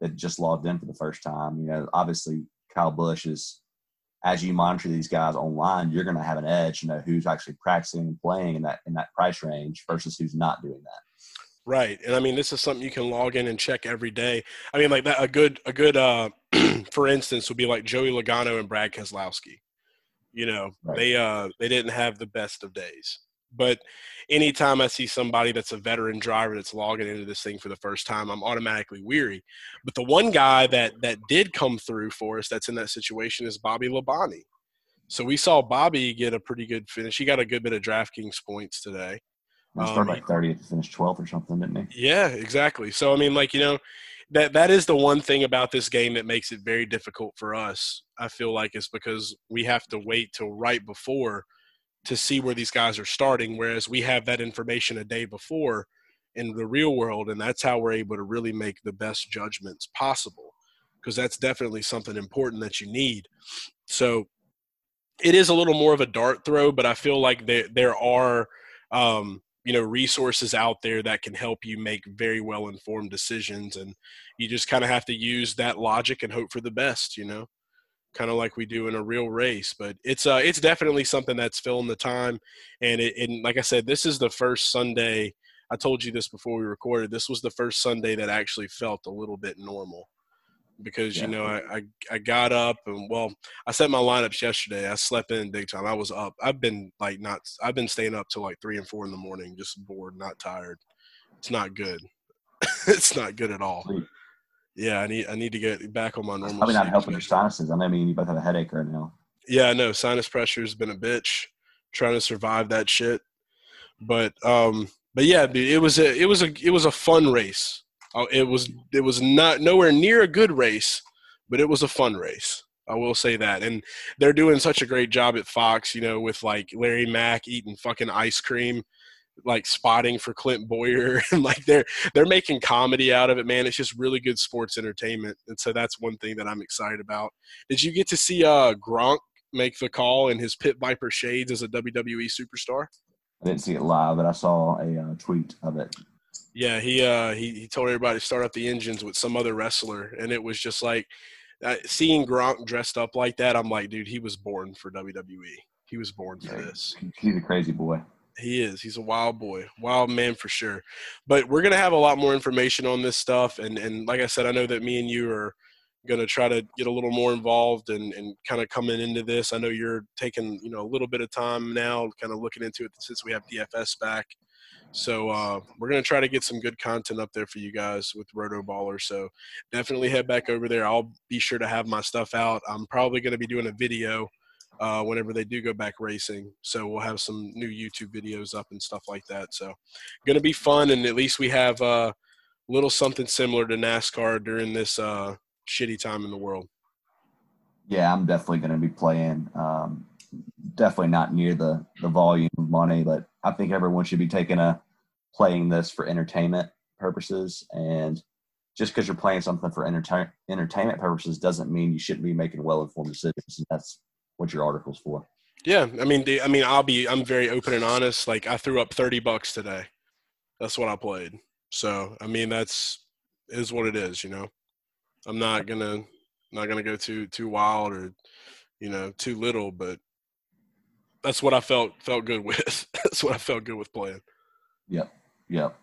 that just logged in for the first time. You know, obviously Kyle Busch is as you monitor these guys online, you're going to have an edge to know who's actually practicing and playing in that in that price range versus who's not doing that. Right, and I mean this is something you can log in and check every day. I mean, like that a good a good uh, for instance would be like Joey Logano and Brad Keselowski. You know, right. they uh they didn't have the best of days, but anytime I see somebody that's a veteran driver that's logging into this thing for the first time, I'm automatically weary. But the one guy that that did come through for us that's in that situation is Bobby Labonte. So we saw Bobby get a pretty good finish. He got a good bit of DraftKings points today. He started um, like 30th to finish 12th or something, didn't he? Yeah, exactly. So I mean, like you know, that that is the one thing about this game that makes it very difficult for us. I feel like is because we have to wait till right before to see where these guys are starting, whereas we have that information a day before in the real world, and that's how we're able to really make the best judgments possible. because that's definitely something important that you need. So it is a little more of a dart throw, but I feel like there there are um, you know resources out there that can help you make very well informed decisions, and you just kind of have to use that logic and hope for the best. You know, kind of like we do in a real race. But it's uh it's definitely something that's filling the time, and it and like I said, this is the first Sunday. I told you this before we recorded. This was the first Sunday that actually felt a little bit normal because yeah. you know I, I, I got up and well I set my lineups yesterday. I slept in big time. I was up. I've been like not. I've been staying up till like three and four in the morning, just bored, not tired. It's not good. it's not good at all. Yeah, I need I need to get back on my normal. probably not helping your sinuses. I mean, you both have a headache right now. Yeah, I know. Sinus pressure has been a bitch. Trying to survive that shit, but um, but yeah, it was a it was a it was a fun race. Oh, it was it was not nowhere near a good race, but it was a fun race. I will say that, and they're doing such a great job at Fox. You know, with like Larry Mac eating fucking ice cream, like spotting for Clint Bowyer, and like they're they're making comedy out of it. Man, it's just really good sports entertainment, and so that's one thing that I'm excited about. Did you get to see uh Gronk make the call in his pit viper shades as a WWE superstar? I didn't see it live, but I saw a uh, tweet of it. Yeah, he uh he, he told everybody to start up the engines with some other wrestler, and it was just like uh, seeing Gronk dressed up like that. I'm like, dude, he was born for WWE. He was born for yeah, this. He's a crazy boy. He is. He's a wild boy, wild man for sure. But we're gonna have a lot more information on this stuff, and and like I said, I know that me and you are gonna try to get a little more involved and and kind of coming into this. I know you're taking you know a little bit of time now, kind of looking into it since we have DFS back. So uh, we're gonna try to get some good content up there for you guys with Roto Baller. So definitely head back over there. I'll be sure to have my stuff out. I'm probably gonna be doing a video uh, whenever they do go back racing. So we'll have some new YouTube videos up and stuff like that. So gonna be fun, and at least we have a uh, little something similar to NASCAR during this uh, shitty time in the world. Yeah, I'm definitely gonna be playing. Um, definitely not near the the volume of money, but I think everyone should be taking a playing this for entertainment purposes. And just because you're playing something for entertain, entertainment purposes doesn't mean you shouldn't be making well informed decisions. And that's what your article's for. Yeah, I mean, the, I mean, I'll be, I'm very open and honest. Like, I threw up thirty bucks today. That's what I played. So, I mean, that's is what it is. You know, I'm not gonna, not gonna go too too wild or, you know, too little, but that's what I felt felt good with. that's what I felt good with playing. Yep. Yep.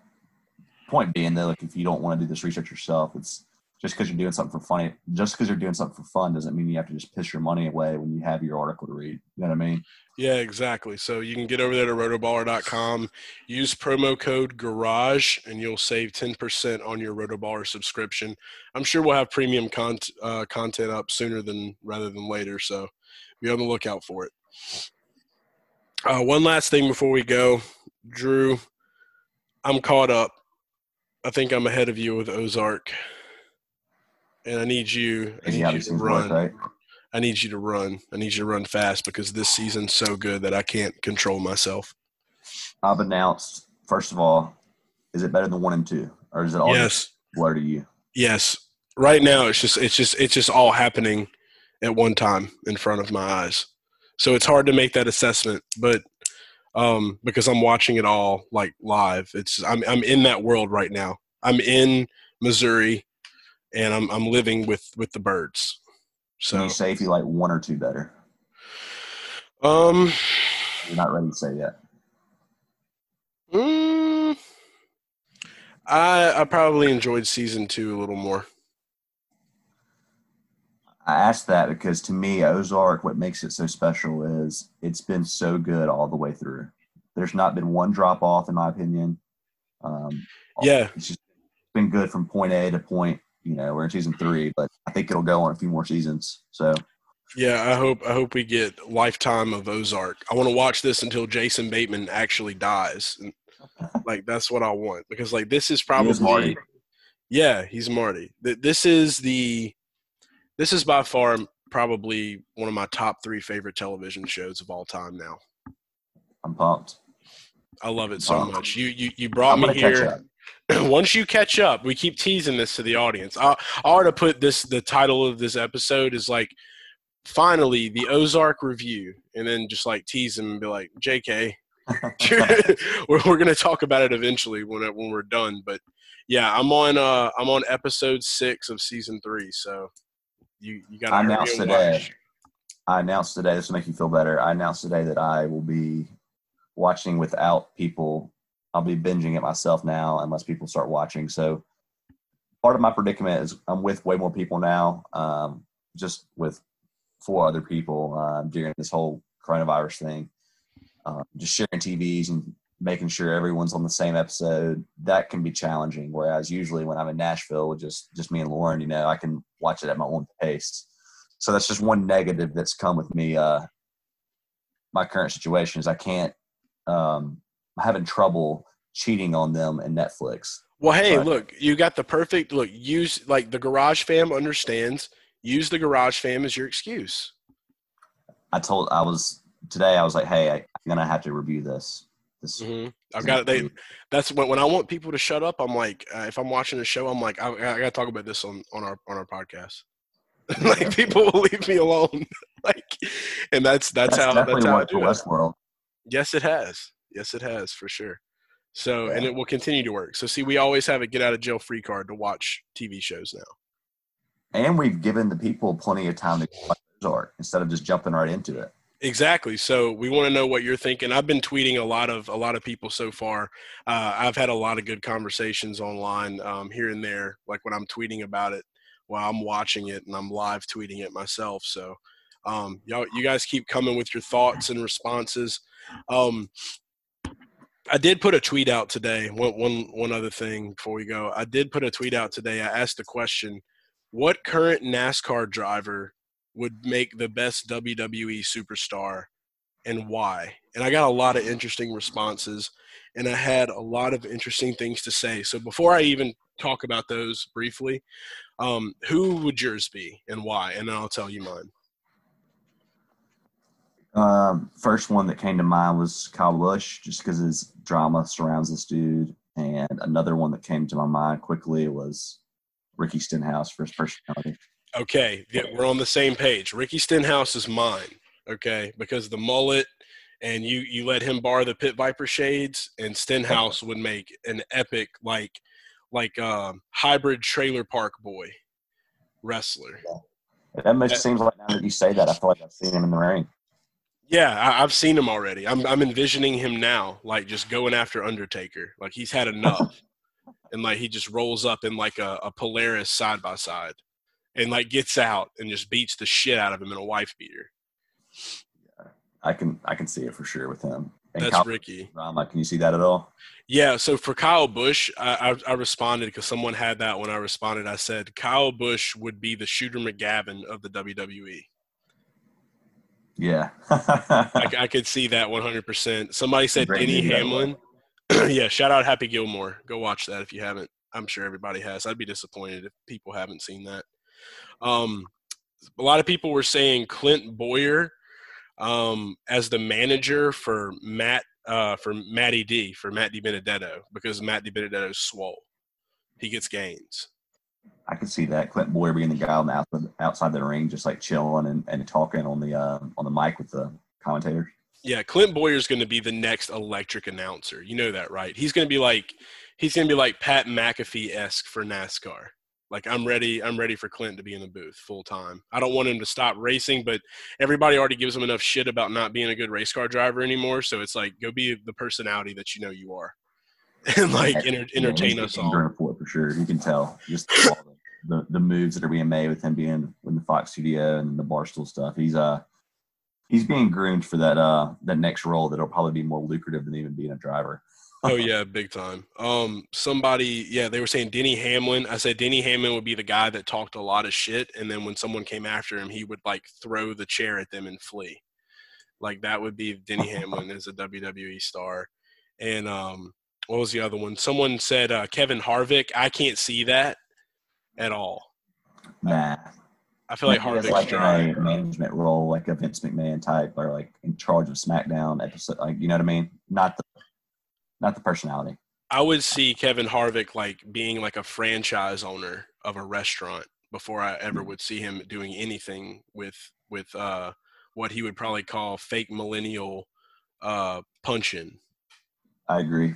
Point being that, like if you don't want to do this research yourself, it's just because you're doing something for funny. Just because you're doing something for fun doesn't mean you have to just piss your money away when you have your article to read. You know what I mean? Yeah, exactly. So you can get over there to rotoballer.com, use promo code Garage, and you'll save 10% on your Rotoballer subscription. I'm sure we'll have premium con- uh, content up sooner than rather than later. So be on the lookout for it. Uh, one last thing before we go, Drew. I'm caught up. I think I'm ahead of you with Ozark, and I need you. I need you to run. Work, right? I need you to run. I need you to run fast because this season's so good that I can't control myself. I've announced. First of all, is it better than one and two, or is it all yes. blur to you? Yes. Right now, it's just it's just it's just all happening at one time in front of my eyes. So it's hard to make that assessment, but um, because I'm watching it all like live. It's I'm I'm in that world right now. I'm in Missouri, and I'm I'm living with with the birds. So Can you say if you like one or two better. Um, you're not ready to say yet. Mm, I I probably enjoyed season two a little more. I asked that because to me, Ozark, what makes it so special is it's been so good all the way through. There's not been one drop off, in my opinion. Um, yeah, it's just been good from point A to point. You know, we're in season mm-hmm. three, but I think it'll go on a few more seasons. So, yeah, I hope I hope we get lifetime of Ozark. I want to watch this until Jason Bateman actually dies. like that's what I want because like this is probably. Yeah, he's Marty. This is the this is by far probably one of my top three favorite television shows of all time now. I'm pumped. I love it so much. You you you brought me here. once you catch up, we keep teasing this to the audience. I, I ought to put this. The title of this episode is like, finally the Ozark review, and then just like tease them and be like, "Jk, we're, we're gonna talk about it eventually when it, when we're done." But yeah, I'm on uh I'm on episode six of season three, so you you got I announced today. I announced today. This will make you feel better. I announced today that I will be watching without people. I'll be binging it myself now, unless people start watching. So part of my predicament is I'm with way more people now, um, just with four other people uh, during this whole coronavirus thing. Uh, just sharing TVs and making sure everyone's on the same episode. That can be challenging. Whereas usually when I'm in Nashville with just just me and Lauren, you know, I can watch it at my own pace. So that's just one negative that's come with me. Uh, my current situation is I can't. Um, having trouble cheating on them and Netflix. Well, hey, But- look, you got the perfect look. Use like the Garage Fam understands. Use the Garage Fam as your excuse. I told I was today. I was like, hey, I, I'm gonna have to review this. This mm-hmm. I've got they. That's when when I want people to shut up. I'm like, uh, if I'm watching a show, I'm like, I, I got to talk about this on on our on our podcast. like people will leave me alone. like, and that's that's, how that's how I do. Westworld. Yes, it has. Yes, it has for sure. So, and it will continue to work. So, see, we always have a get out of jail free card to watch TV shows now. And we've given the people plenty of time to watch Ozark instead of just jumping right into it. Exactly. So we want to know what you're thinking. I've been tweeting a lot of a lot of people so far. Uh, I've had a lot of good conversations online um, here and there, like when I'm tweeting about it while I'm watching it and I'm live tweeting it myself. So um, y'all, you guys keep coming with your thoughts and responses. Um, I did put a tweet out today. One, one, one other thing before we go, I did put a tweet out today. I asked the question: What current NASCAR driver would make the best WWE superstar and why? And I got a lot of interesting responses and I had a lot of interesting things to say. So before I even talk about those briefly, um, who would yours be and why? And then I'll tell you mine. Um, first one that came to mind was Kyle Busch, just because his drama surrounds this dude. And another one that came to my mind quickly was Ricky Stenhouse for his personality. Okay, yeah, we're on the same page. Ricky Stenhouse is mine. Okay, because the mullet, and you you let him borrow the Pit Viper shades, and Stenhouse would make an epic like like um, hybrid trailer park boy wrestler. It almost seems like now that you say that, I feel like I've seen him in the ring. Yeah, I, I've seen him already. I'm I'm envisioning him now, like just going after Undertaker. Like he's had enough, and like he just rolls up in like a, a Polaris side by side, and like gets out and just beats the shit out of him in a wife beater. Yeah, I can I can see it for sure with him. And That's Kyle Ricky. drama. Can you see that at all? Yeah, so for Kyle Busch, I, I, I responded because someone had that when I responded. I said Kyle Busch would be the Shooter McGavin of the WWE. Yeah. I, I could see that 100%. Somebody said Denny movie, by the way. Hamlin. yeah, shout out Happy Gilmore. Go watch that if you haven't. I'm sure everybody has. I'd be disappointed if people haven't seen that. Um, a lot of people were saying Clint Bowyer um, as the manager for Matt uh, for Matty D for Matt DiBenedetto because Matt Di Benedetto's swole. He gets gains. I can see that Clint Bowyer being the guy on the outside, the ring, just like chilling and, and talking on the uh, on the mic with the commentators. Yeah, Clint Bowyer's going to be the next electric announcer. You know that, right? He's going to be like he's going to be like Pat McAfee esque for NASCAR. Like I'm ready. I'm ready for Clint to be in the booth full time. I don't want him to stop racing, but everybody already gives him enough shit about not being a good race car driver anymore. So it's like go be the personality that you know you are, and like enter, entertain Yeah, us all. for sure. You can tell just the, the moves that are being made with him being in the Fox studio and the barstool stuff. He's uh he's being groomed for that uh that next role that'll probably be more lucrative than even being a driver. Oh yeah, big time. Um, somebody, yeah, they were saying Denny Hamlin. I said Denny Hamlin would be the guy that talked a lot of shit, and then when someone came after him, he would like throw the chair at them and flee. Like that would be Denny Hamlin as a WWE star. And um, what was the other one? Someone said uh, Kevin Harvick. I can't see that at all. Nah, I feel like Harvick's like dry. a management role, like a Vince McMahon type, or like in charge of SmackDown episode. Like you know what I mean? Not the not the personality. I would see Kevin Harvick like being like a franchise owner of a restaurant before I ever would see him doing anything with with uh, what he would probably call fake millennial uh, punching. I agree.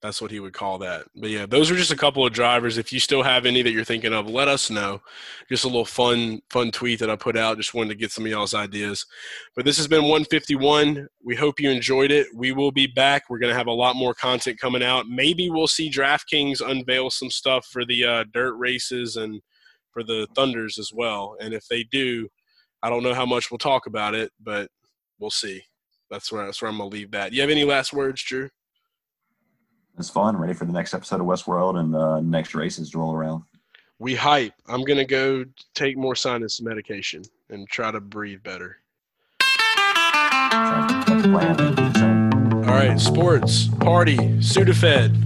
That's what he would call that. But yeah, those are just a couple of drivers. If you still have any that you're thinking of, let us know. Just a little fun, fun tweet that I put out. Just wanted to get some of y'all's ideas. But this has been 151. We hope you enjoyed it. We will be back. We're going to have a lot more content coming out. Maybe we'll see DraftKings unveil some stuff for the uh, dirt races and for the Thunders as well. And if they do, I don't know how much we'll talk about it, but we'll see. That's where that's where I'm gonna leave that. Do You have any last words, Drew? It's fun. Ready for the next episode of Westworld and the next races to roll around. We hype. I'm gonna go take more sinus medication and try to breathe better. All right, sports, party, Sudafed.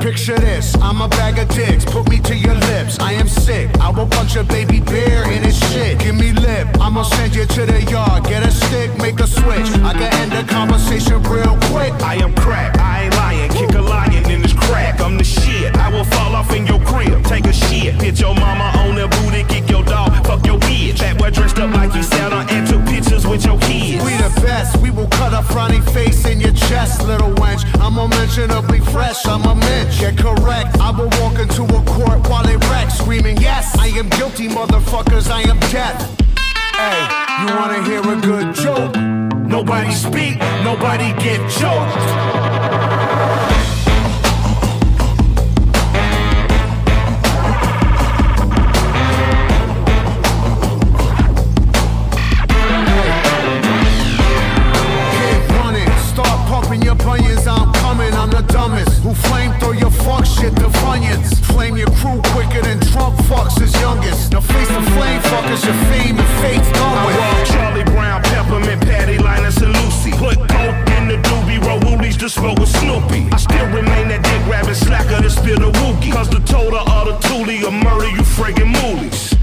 Picture this, I'm a bag of dicks, put me to your lips. I am sick, I will punch a baby bear in his shit. Give me lip, I'ma send you to the yard. Get a stick, make a switch. I can end the conversation real quick. I am crack, I ain't lying. Kick a lion in his crack, I'm the shit. I will fall off in your crib, take a shit. Hit your mama on the booty, kick your dog, fuck your bitch. That boy dressed up like sat on and took pictures with your kids. We the best, we will cut a frowny face in your chest, little wench. I'm unmentionably fresh, I'm a bitch. Get correct. I will walk into a court while it wrecks, screaming, Yes, I am guilty, motherfuckers, I am death. Hey, you wanna hear a good joke? Nobody speak, nobody get choked. Shit to Funyuns. Flame your crew quicker than Trump fucks his youngest. Now face the flame fuckers, your fame and fate's done with. I Charlie Brown, Peppermint, Patty, Linus, and Lucy. Put coke in the doobie, roll woolies to smoke with Snoopy. I still remain that dick rabbit slacker to spill the wookie. Cause the total of the toolie will murder you friggin' moolies.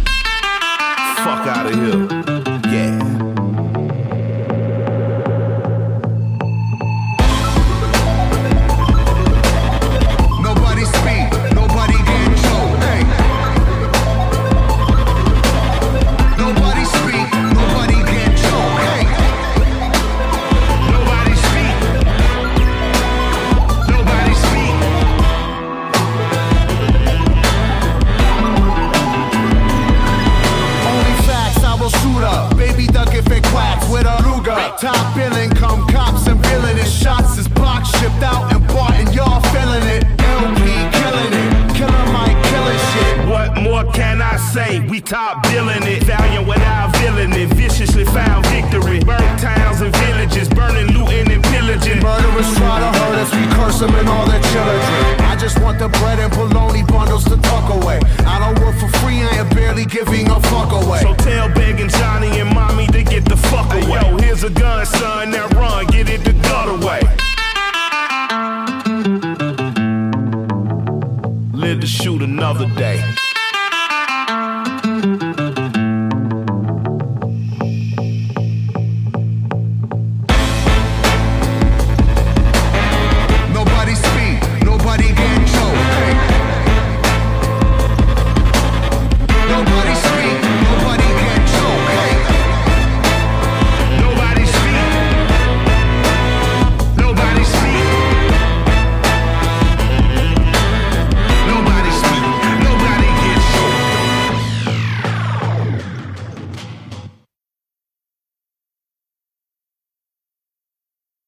Fuck out of here. Top